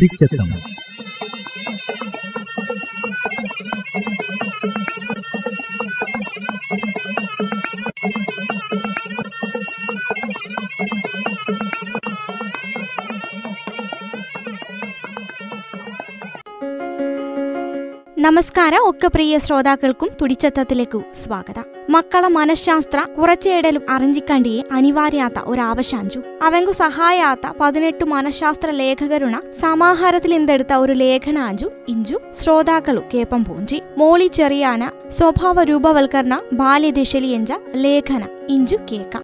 துடிச்சத்தம் നമസ്കാരം. ഒക്കെ പ്രിയ ശ്രോതാക്കൾക്കും തുടിച്ചത്തത്തിലേക്കു സ്വാഗതം. മക്കളെ മനഃശാസ്ത്ര കുറച്ചേടലും അറിഞ്ഞിക്കണ്ടിയെ അനിവാര്യാത്ത ഒരാവശാഞ്ചു അവങ്കു സഹായാത്ത പതിനെട്ട് മനഃശാസ്ത്ര ലേഖകരുണ സമാഹാരത്തിൽ എന്തെടുത്ത ഒരു ലേഖനാഞ്ചു ഇഞ്ചു ശ്രോതാക്കളു കേപ്പം പൂഞ്ചി. മോളി ചെറിയാന സ്വഭാവ രൂപവൽക്കരണ ബാല്യദിശലി എഞ്ച ലേഖന ഇഞ്ചു കേക്കാം.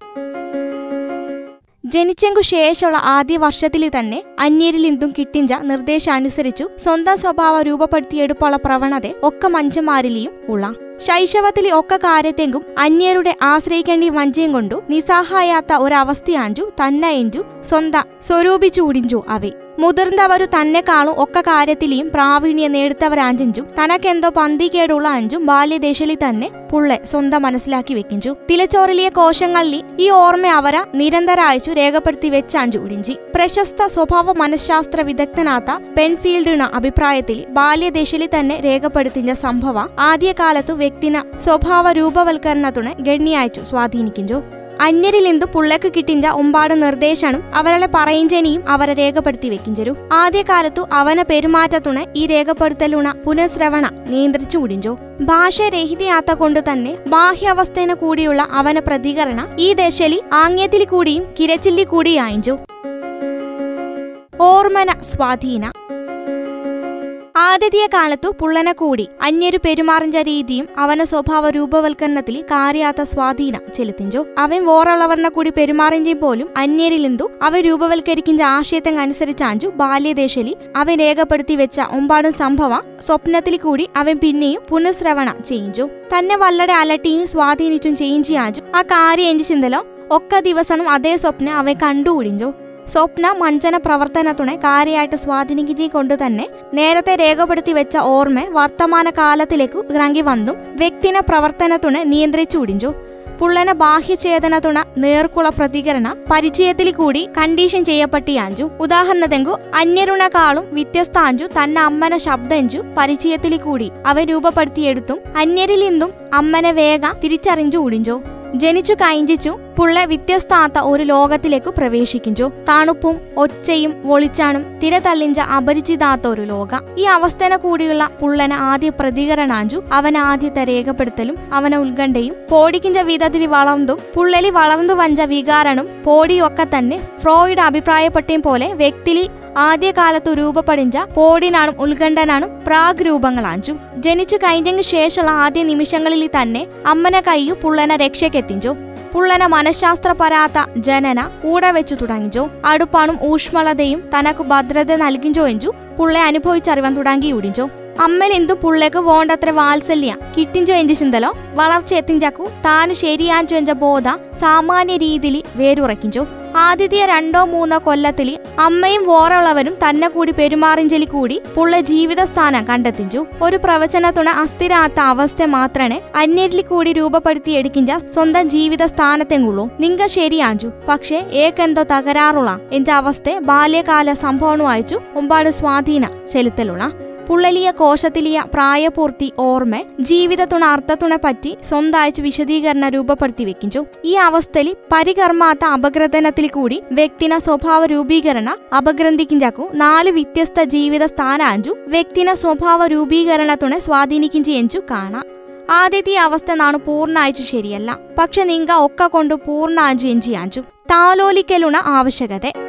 ജനിച്ചെങ്കു ശേഷമുള്ള ആദ്യ വർഷത്തിൽ തന്നെ അന്യരിൽ നിന്നും കിട്ടിഞ്ച നിർദ്ദേശാനുസരിച്ചു സ്വന്തം സ്വഭാവ രൂപപ്പെടുത്തിയെടുപ്പുള്ള പ്രവണത ഒക്കെ മഞ്ചന്മാരിലെയും ഉള്ള ശൈശവത്തിലെ ഒക്കെ കാര്യത്തെങ്കും അന്യരുടെ ആശ്രയിക്കേണ്ടി വഞ്ചയും കൊണ്ടു നിസ്സഹായാത്ത ഒരവസ്ഥയാഞ്ചു തന്നയഞ്ചു സ്വന്ത സ്വരൂപിച്ചു ഉടിഞ്ചു അവേ. മുതിർന്നവരു തന്നെക്കാളും ഒക്കെ കാര്യത്തിലെയും പ്രാവീണ്യം നേടുത്തവരാഞ്ചും തനക്കെന്തോ പന്തികേടുള്ള അഞ്ചും ബാല്യദേശലി തന്നെ പുള്ളെ സ്വന്തം മനസ്സിലാക്കി വെക്കിഞ്ചു. തിലച്ചോറിലിയ കോശങ്ങളിൽ ഈ ഓർമ്മ അവര നിരന്തരായച്ചു രേഖപ്പെടുത്തി വെച്ചാഞ്ചു ഉടിഞ്ചി പ്രശസ്ത സ്വഭാവ മനഃശാസ്ത്ര വിദഗ്ധനാത്ത പെൻഫീൽഡിന അഭിപ്രായത്തിൽ ബാല്യദേശലി തന്നെ രേഖപ്പെടുത്തിയ സംഭവ ആദ്യകാലത്തു വ്യക്തിന സ്വഭാവ രൂപവൽക്കരണത്തിന് ഗണ്യായച്ചു സ്വാധീനിക്കിഞ്ചു. അന്യരിലിന്തു പുള്ളക്ക് കിട്ടിഞ്ച ഒമ്പാട് നിർദ്ദേശനും അവരുടെ പറയിഞ്ചനിയും അവരെ രേഖപ്പെടുത്തി വെക്കിഞ്ചരു. ആദ്യകാലത്തു അവനെ പെരുമാറ്റത്തുണ ഈ രേഖപ്പെടുത്തലുണ പുനഃശ്രവണ നിയന്ത്രിച്ചു കുടിഞ്ചോ ഭാഷ രഹിതയാത്ത കൊണ്ട് തന്നെ ബാഹ്യാവസ്ഥേന കൂടിയുള്ള അവന പ്രതികരണ ഈ ദശലി ആംഗ്യത്തിൽ കൂടിയും കിരച്ചില്ലി കൂടിയായിഞ്ചു. ഓർമ്മന സ്വാധീന. ആദ്യതീയ കാലത്തു പുള്ളന കൂടി അന്യരു പെരുമാറിഞ്ച രീതിയും അവന സ്വഭാവ രൂപവൽക്കരണത്തിൽ കാര്യാത്ത സ്വാധീനം ചെലുത്തിഞ്ചു. അവൻ വേറുള്ളവരിനെ കൂടി പെരുമാറിഞ്ചും പോലും അന്യരിലെന്തു അവ രൂപവൽക്കരിക്കുന്ന ആശയത്തങ്ങ് അനുസരിച്ചാഞ്ചു ബാല്യദേശലി അവൻ രേഖപ്പെടുത്തി വെച്ച ഒമ്പാടും സംഭവം സ്വപ്നത്തിൽ കൂടി അവൻ പിന്നെയും പുനഃശ്രവണ ചെയ്യിച്ചു തന്നെ വല്ലടെ അലട്ടിയും സ്വാധീനിച്ചും ചെയ്യിഞ്ചിയാഞ്ചു. ആ കാര്യം എഞ്ചി ചിന്തലോ ഒക്ക ദിവസവും അതേ സ്വപ്നം അവൻ കണ്ടുപിടിഞ്ചു സ്വപ്ന മഞ്ചന പ്രവർത്തനത്തിനെ കാര്യമായിട്ട് സ്വാധീനിക്കുക കൊണ്ട് തന്നെ നേരത്തെ രേഖപ്പെടുത്തി വെച്ച ഓർമ്മ വർത്തമാന കാലത്തിലേക്ക് ഇറങ്ങി വന്നും. വ്യക്തിനെ പ്രവർത്തനത്തിനെ നിയന്ത്രിച്ചു ഉടിഞ്ചു പുള്ളന ബാഹ്യചേതനത്തുണ നേർക്കുള്ള പ്രതികരണ പരിചയത്തിൽ കൂടി കണ്ടീഷൻ ചെയ്യപ്പെട്ടിയാഞ്ചു. ഉദാഹരണത്തെങ്കു അന്യരുണക്കാളും വ്യത്യസ്താഞ്ചു തന്ന അമ്മന ശബ്ദഞ്ചു പരിചയത്തിൽ കൂടി അവ രൂപപ്പെടുത്തിയെടുത്തും അന്യരിൽ നിന്നും അമ്മനെ വേഗ തിരിച്ചറിഞ്ചു ഉടിഞ്ചു ജനിച്ചു കൈഞ്ചിച്ചു പുള്ള വ്യത്യസ്താത്ത ഒരു ലോകത്തിലേക്കു പ്രവേശിക്കിഞ്ചു തണുപ്പും ഒച്ചയും ഒളിച്ചാണും തിരതള്ളിഞ്ച അപരിചിതാത്ത ഒരു ലോക. ഈ അവസ്ഥന കൂടിയുള്ള പുള്ളന ആദ്യ പ്രതികരണാഞ്ചു അവന ആദ്യത്തെ രേഖപ്പെടുത്തലും അവന ഉത്കണ്ഠയും പോടിക്കിഞ്ച വിധത്തിൽ വളർന്നും പുള്ളലി വളർന്നു വഞ്ച വികാരണും പോടിയൊക്കെ തന്നെ ഫ്രോയിഡ് അഭിപ്രായപ്പെട്ടേം പോലെ വ്യക്തിലി ആദ്യകാലത്തു രൂപപ്പെടിഞ്ച പോടിനാണും ഉത്കണ്ഠനാണും പ്രാഗ് രൂപങ്ങളാഞ്ചു. ജനിച്ചു കഴിഞ്ഞെങ്കു ശേഷമുള്ള ആദ്യ നിമിഷങ്ങളിൽ തന്നെ അമ്മന കയ്യു പുള്ളന രക്ഷയ്ക്കെത്തിഞ്ചു. പുള്ളന മനഃശാസ്ത്രപരാത്ത ജനന കൂടെ വെച്ചു തുടങ്ങിജോ അടുപ്പാണും ഊഷ്മളതയും തനക്ക് ഭദ്രത നൽകിഞ്ചോ എഞ്ചു. പുള്ളെ അനുഭവിച്ചറിവാൻ തുടങ്ങിയുടിഞ്ചോ. അമ്മലെന്തു പുള്ളേക്ക് വേണ്ടത്ര വാത്സല്യ? കിട്ടിഞ്ചോ ചിന്തലോ? വളർച്ച എത്തിഞ്ചാക്കു. താനു ശരിയാഞ്ചു എഞ്ച ബോധ സാമാന്യ രീതിയിൽ വേരുറക്കിഞ്ചു ആദ്യത്തെ രണ്ടോ മൂന്നോ കൊല്ലത്തിൽ അമ്മയും വോറുള്ളവരും തന്നെ കൂടി പെരുമാറിഞ്ചലി കൂടി പുള്ള ജീവിത സ്ഥാനം കണ്ടെത്തിഞ്ചു. ഒരു പ്രവചനത്തുണ അസ്ഥിരാത്ത അവസ്ഥ മാത്രമേ അന്യരിൽ കൂടി രൂപപ്പെടുത്തി എടുക്കിഞ്ച സ്വന്തം ജീവിത സ്ഥാനത്തെങ്കുള്ളൂ നിങ്ക ശരിയാഞ്ചു. പക്ഷേ ഏക്കെന്തോ തകരാറുള്ള എന്റെ അവസ്ഥ ബാല്യകാല സംഭവം വായിച്ചു ഒമ്പാട് സ്വാധീന ചെലുത്തലുള്ള പുള്ളലിയ കോശത്തിലിയ പ്രായപൂർത്തി ഓർമ്മ ജീവിതത്തുണ അർത്ഥത്തുണെ പറ്റി സ്വന്തമായിച്ച് വിശദീകരണ രൂപപ്പെടുത്തി വെക്കിഞ്ചു ഈ അവസ്ഥയിൽ പരികർമാത്ത അപഗ്രഥനത്തിൽ കൂടി വ്യക്തിന സ്വഭാവ രൂപീകരണ അപഗ്രന്ഥിക്കിഞ്ചാക്കു നാല് വ്യത്യസ്ത ജീവിത സ്ഥാനാഞ്ചു വ്യക്തിന സ്വഭാവ രൂപീകരണത്തുണെ സ്വാധീനിക്കിഞ്ചു കാണാം. ആദ്യത്തെ അവസ്ഥ നാണു പൂർണായിച്ചു ശരിയല്ല. പക്ഷെ നിങ്ക ഒക്ക കൊണ്ട് പൂർണാഞ്ചു എഞ്ചിയാഞ്ചു. താലോലിക്കലുണ ആവശ്യകത.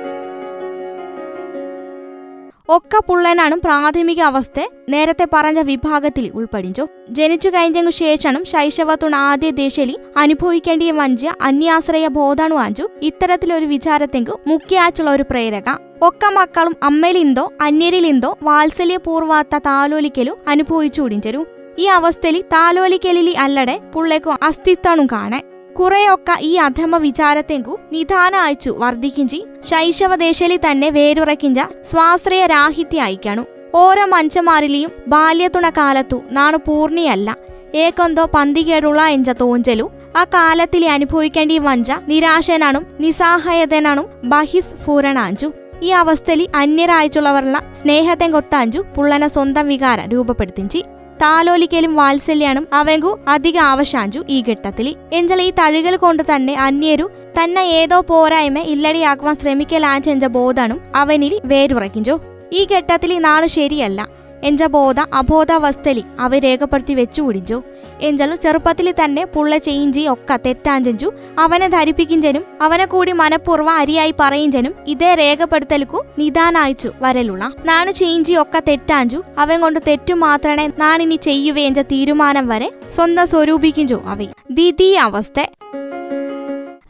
ഒക്ക പുള്ളനാണും പ്രാഥമിക അവസ്ഥ നേരത്തെ പറഞ്ഞ വിഭാഗത്തിൽ ഉൾപ്പെടിഞ്ചു. ജനിച്ചു കഴിഞ്ഞു ശേഷനും ശൈശവത്തുണ ആദ്യ ദേശലി അനുഭവിക്കേണ്ടിയ വഞ്ചി അന്യാശ്രയ ബോധാണു വാഞ്ചു ഇത്തരത്തിലൊരു വിചാരത്തെങ്കു മുഖ്യാച്ചുള്ള ഒരു പ്രേരക. ഒക്ക മക്കളും അമ്മയിലിന്തോ അന്യരിലിന്തോ വാത്സല്യപൂർവാത്ത താലോലിക്കലു അനുഭവിച്ചു ഉടിഞ്ചരു ഈ അവസ്ഥയിൽ താലോലിക്കലിലി അല്ലടെ പുള്ളേക്കു അസ്തിത്വണു കാണെ കുറെയൊക്കെ ഈ അധമ വിചാരത്തെങ്കു നിധാന അയച്ചു വർദ്ധിക്കിഞ്ചി. ശൈശവദേശലി തന്നെ വേരുറക്കിഞ്ച സ്വാശ്രയ രാഹിത്യ അയക്കാണു ഓരോ മഞ്ചമാരിലെയും ബാല്യത്തുണ കാലത്തു നാണു പൂർണിയല്ല. ഏക്കൊന്തോ പന്തികേടുള്ള എഞ്ച തോഞ്ചലു. ആ കാലത്തിലെ അനുഭവിക്കേണ്ടി വഞ്ച നിരാശനാണും നിസ്സഹായതനാണും ബഹിസ് ഫൂരണാഞ്ചു. ഈ അവസ്ഥയിൽ അന്യരായിട്ടുള്ളവരുള്ള സ്നേഹത്തെ കൊത്താഞ്ചു പുള്ളന സ്വന്തം വികാരം രൂപപ്പെടുത്തിഞ്ചി. താലോലിക്കലും വാത്സല്യാനും അവങ്കു അധിക ആവശ്യാഞ്ചു ഈ ഘട്ടത്തിൽ എഞ്ചൽ ഈ തഴുകൽ കൊണ്ട് തന്നെ അന്യരു തന്നെ ഏതോ പോരായ്മ ഇല്ലടിയാക്കുവാൻ ശ്രമിക്കലാഞ്ചെഞ്ച ബോധനും അവനിൽ വേരുറക്കിഞ്ചു ഈ ഘട്ടത്തിൽ നാൾ ശരിയല്ല. എഞ്ച ബോധ അബോധാവസ്ഥലി അവ രേഖപ്പെടുത്തി വെച്ചു കുടിഞ്ചു എഞ്ചലു ചെറുപ്പത്തിൽ തന്നെ പുള്ള ചെയ്യിഞ്ചി ഒക്കെ തെറ്റാഞ്ചഞ്ചു അവനെ ധരിപ്പിക്കിഞ്ചനും അവനെ കൂടി മനഃപൂർവം അരിയായി പറയിഞ്ചനും ഇതേ രേഖപ്പെടുത്തലുക്കു നിദാനായിച്ചു വരലുള്ള നാണ് ചെയ്യിഞ്ചി ഒക്കെ തെറ്റാഞ്ചു അവൻ കൊണ്ട് തെറ്റു മാത്രമേ നാണിനി ചെയ്യുവേഞ്ച തീരുമാനം വരെ സ്വന്തം സ്വരൂപിക്കിഞ്ചു അവ ദ്വിതീയ അവസ്ഥ.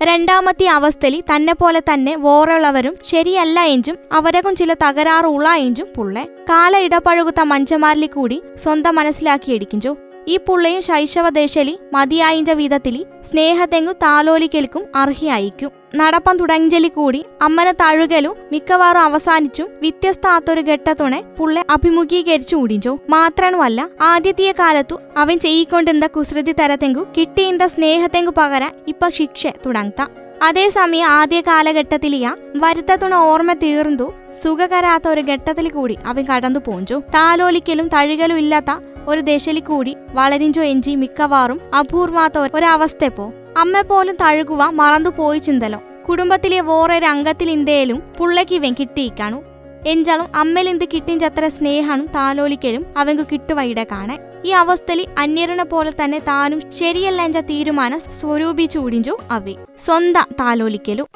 രണ്ടാമത്തെ അവസ്ഥയിൽ തന്നെ പോലെ തന്നെ വോറുള്ളവരും ശരിയല്ല എഞ്ചും അവരകും ചില തകരാറുള്ള എഞ്ചും പുള്ളെ. കാല ഇടപഴകുത്ത മഞ്ചമാരിൽ കൂടി സ്വന്തം മനസ്സിലാക്കിയെടിക്കിഞ്ചു ഈ പുള്ളയും ശൈശവദേശലി മതിയായിഞ്ച വിധത്തിലി സ്നേഹത്തെങ്ങു താലോലിക്കൽക്കും അർഹിയായിക്കും നടപ്പം തുടങ്ങിയലി കൂടി അമ്മനെ തഴുകലും മിക്കവാറും അവസാനിച്ചും വ്യത്യസ്താത്തൊരു ഘട്ടത്തുണെ പുള്ളെ അഭിമുഖീകരിച്ചു ഊടിഞ്ചോ. മാത്രമല്ല ആദ്യത്തെ കാലത്തു അവൻ ചെയ്യിക്കൊണ്ടിരുന്ന കുസൃതി തരത്തെങ്കു കിട്ടിയിന്ത സ്നേഹത്തെങ്കു പകരാൻ ഇപ്പൊ ശിക്ഷ തുടങ്ങത്ത. അതേസമയം ആദ്യ കാലഘട്ടത്തിലിയ വരുത്തത്തുണ ഓർമ്മ തീർന്നു സുഖകരാത്ത ഒരു ഘട്ടത്തിൽ കൂടി അവൻ കടന്നു പോഞ്ചു. താലോലിക്കലും തഴുകലും ഇല്ലാത്ത ഒരു ദശയിൽ കൂടി വളരിഞ്ചോ എഞ്ചി മിക്കവാറും അപൂർവാത്ത ഒരവസ്ഥ പോ അമ്മ പോലും തഴുകുക മറന്നു പോയി ചിന്തലോ. കുടുംബത്തിലെ വേറൊരു അംഗത്തിൽ ഇന്ത്യയിലും പുള്ളക്കിവൻ കിട്ടിയിക്കാണു. എഞ്ചാലും അമ്മലിന്ത് കിട്ടിഞ്ചത്ര സ്നേഹാണും താലോലിക്കലും അവങ്കു കിട്ടുവൈടെ കാണെ ഈ അവസ്ഥയിൽ അന്യരണ പോലെ തന്നെ താനും ശരിയല്ല എന്ന തീരുമാനം സ്വരൂപിച്ചൂടിഞ്ചു അവി. സ്വന്തം താലോലിക്കലു.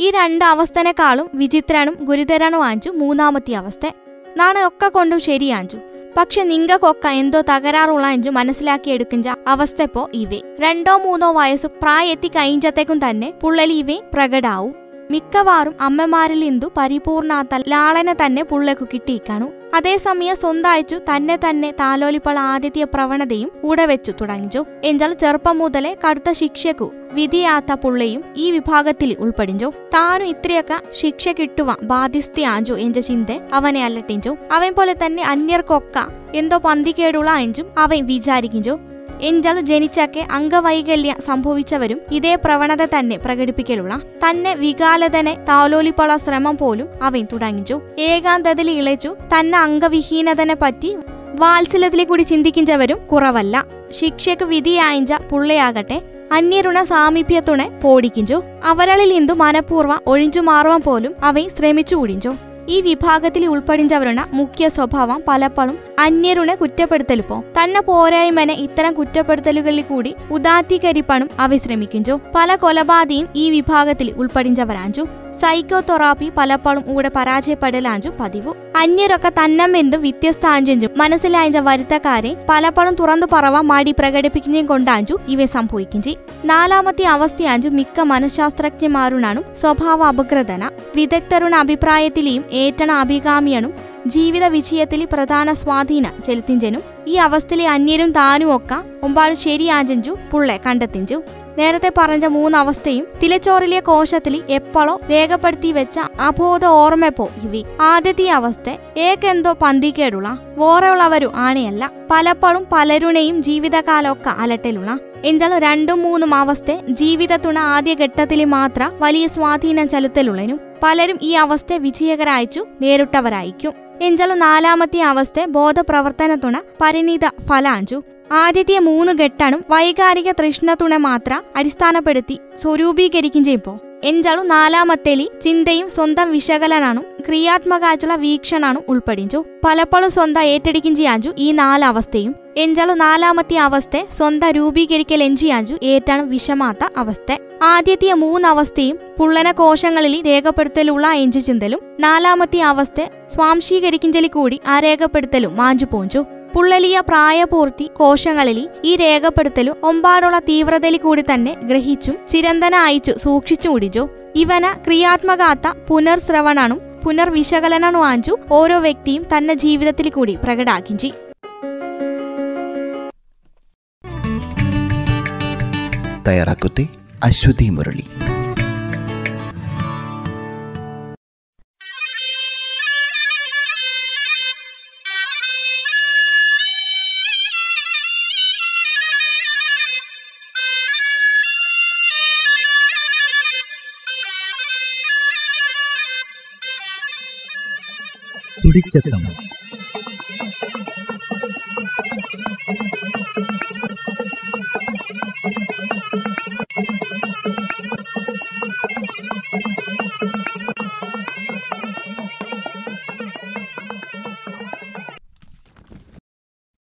ഈ രണ്ട് അവസ്ഥനേക്കാളും വിചിത്രനും ഗുരുതരനും ആഞ്ചു മൂന്നാമത്തെ അവസ്ഥ. നാണ് ഒക്കെ കൊണ്ടും ശരിയാഞ്ചു. പക്ഷെ നിങ്ങൾക്കൊക്കെ എന്തോ തകരാറുള്ള അഞ്ചു മനസ്സിലാക്കിയെടുക്കുന്ന അവസ്ഥപ്പോ ഇവേ. രണ്ടോ മൂന്നോ വയസ്സ് പ്രായെത്തി കഴിഞ്ഞത്തേക്കും തന്നെ പുള്ളലി ഇവേ പ്രകടാവും. മിക്കവാറും അമ്മമാരിൽ ഇന്തു പരിപൂർണാത്ത ലാളനെ തന്നെ പുള്ളക്കു കിട്ടിയിക്കാണു അതേസമയം സ്വന്തായച്ചു തന്നെ തന്നെ താലോലിപ്പള ആദ്യത്തെ പ്രവണതയും ഉടവെച്ചു തുടങ്ങിച്ചു. എഞ്ചാൽ ചെറുപ്പം മുതലേ കടുത്ത ശിക്ഷക്കു വിധിയാത്ത പുള്ളയും ഈ വിഭാഗത്തിൽ ഉൾപ്പെടിഞ്ചു. താനും ഇത്രയൊക്കെ ശിക്ഷ കിട്ടുവാൻ ബാധ്യസ്ഥയാഞ്ചു എന്റെ ചിന്ത അവനെ അല്ലട്ടിഞ്ചു അവൻ പോലെ തന്നെ അന്യർക്കൊക്ക എന്തോ പന്തികേടുള്ള അഞ്ചും അവൻ വിചാരിക്കിഞ്ചു. എഞ്ചാലു ജനിച്ചൊക്കെ അംഗവൈകല്യം സംഭവിച്ചവരും ഇതേ പ്രവണത തന്നെ പ്രകടിപ്പിക്കലുള്ള തന്നെ വികാലതനെ താലോലിപ്പുള്ള ശ്രമം പോലും അവൻ തുടങ്ങിച്ചു. ഏകാന്തതയിൽ ഇളച്ചു തന്നെ അംഗവിഹീനതനെ പറ്റി വാത്സല്യത്തിലെ കൂടി ചിന്തിക്കുന്നവരും കുറവല്ല. ശിക്ഷയ്ക്ക് വിധിയായിഞ്ച പുള്ളയാകട്ടെ അന്യരുണ സാമീപ്യത്തുണെ പോടിക്കിഞ്ചു. അവരളിൽ ഇന്തു മനഃപൂർവം ഒഴിഞ്ചു മാറുവാൻ പോലും അവൻ ശ്രമിച്ചു കൂടിഞ്ചു. ഈ വിഭാഗത്തിൽ ഉൾപ്പെടിഞ്ചവരുടെ മുഖ്യ സ്വഭാവം പലപ്പോഴും അന്യരുടെ കുറ്റപ്പെടുത്തലിപ്പോ. തന്നെ പോരായ്മനെ ഇത്തരം കുറ്റപ്പെടുത്തലുകളിൽ കൂടി ഉദാത്തീകരിപ്പണും അവ ശ്രമിക്കിഞ്ചു പല കൊലപാതകയും ഈ വിഭാഗത്തിൽ ഉൾപ്പെടിഞ്ചവരാഞ്ചു സൈക്കോ തെറാപ്പി പലപ്പോഴും ഇവിടെ പരാജയപ്പെടലാഞ്ചു പതിവു. അന്യരൊക്കെ തന്നമെന്തും വ്യത്യസ്ത ആഞ്ചും മനസ്സിലായഞ്ച വരുത്തക്കാരെ പലപ്പോഴും തുറന്നു പറവ മാടി പ്രകടിപ്പിക്കുകയും കൊണ്ടാഞ്ചു ഇവ സംഭവിക്കും നാലാമത്തെ അവസ്ഥയാഞ്ചു മിക്ക മനഃശാസ്ത്രജ്ഞന്മാരുണാണു സ്വഭാവ അപകൃതന വിദഗ്ധരുടെ അഭിപ്രായത്തിലെയും ഏറ്റണ അഭികാമിയനും ജീവിത വിജയത്തിൽ പ്രധാന സ്വാധീന ചെലുത്തിഞ്ചനും. ഈ അവസ്ഥയിലെ അന്യരും താനും ഒക്കെ ഒമ്പാട് ശരിയാഞ്ചു പുള്ളെ കണ്ടെത്തിഞ്ചു. നേരത്തെ പറഞ്ഞ മൂന്നവസ്ഥയും തിലച്ചോറിലെ കോശത്തിൽ എപ്പോഴോ രേഖപ്പെടുത്തി വെച്ച അബോധ ഓർമ്മപ്പോ ഇവി. ആദ്യത്തെ അവസ്ഥ ഏക്കെന്തോ പന്തിക്കേടുള്ള വേറെയുള്ളവരു ആനയല്ല പലപ്പോഴും പലരുടെയും ജീവിതകാലമൊക്കെ അലട്ടിലുള്ള. എന്നാൽ രണ്ടും മൂന്നും അവസ്ഥ ജീവിതത്തുണ ആദ്യ മാത്ര വലിയ സ്വാധീനം ചെലുത്തലുള്ളനും പലരും ഈ അവസ്ഥ വിജയകരായിച്ചു നേരിട്ടവരായിരിക്കും. എഞ്ചാലും നാലാമത്തെ അവസ്ഥ ബോധപ്രവർത്തനത്തുണ പരിണിത ഫലാഞ്ചു. ആദ്യത്തെ മൂന്ന് ഘട്ടാണ് വൈകാരിക തൃഷ്ണതുണ മാത്രം അടിസ്ഥാനപ്പെടുത്തി സ്വരൂപീകരിക്കും ചെയ്യുമ്പോൾ എഞ്ചാളും നാലാമത്തേലി ചിന്തയും സ്വന്തം വിശകലനാണും ക്രിയാത്മകാച്ചുള്ള വീക്ഷണാണും ഉൾപ്പെടിഞ്ചു പലപ്പോഴും സ്വന്തം ഏറ്റെടുക്കും ചെയ്യാഞ്ചു ഈ നാലവസ്ഥയും. എഞ്ചാളും നാലാമത്തെ അവസ്ഥ സ്വന്തം രൂപീകരിക്കൽ എഞ്ചിയാഞ്ചു ഏറ്റാണ് വിഷമാത്ത അവസ്ഥ. ആദ്യത്തെ മൂന്നവസ്ഥയും പുള്ളന കോശങ്ങളിൽ രേഖപ്പെടുത്തലുള്ള എഞ്ചി ചിന്തലും. നാലാമത്തെ അവസ്ഥ സ്വാംശീകരിക്കിഞ്ചലി കൂടി ആ രേഖപ്പെടുത്തലും മാഞ്ചു പോഞ്ചു പുള്ളലിയ പ്രായപൂർത്തി കോശങ്ങളിൽ ഈ രേഖപ്പെടുത്തലും ഒമ്പാടുള്ള തീവ്രതയിൽ കൂടി തന്നെ ഗ്രഹിച്ചും ചിരന്തന അയച്ചു സൂക്ഷിച്ചു മുടിച്ചു ഇവന ക്രിയാത്മകാത്ത പുനർശ്രവണനും പുനർവിശകലനനുമാഞ്ചു ഓരോ വ്യക്തിയും തന്റെ ജീവിതത്തിൽ കൂടി പ്രകടാക്കിഞ്ചി. തയ്യാറാക്കുത്തി അശ്വതി മുരളി. തുടിച്ചെത്തം.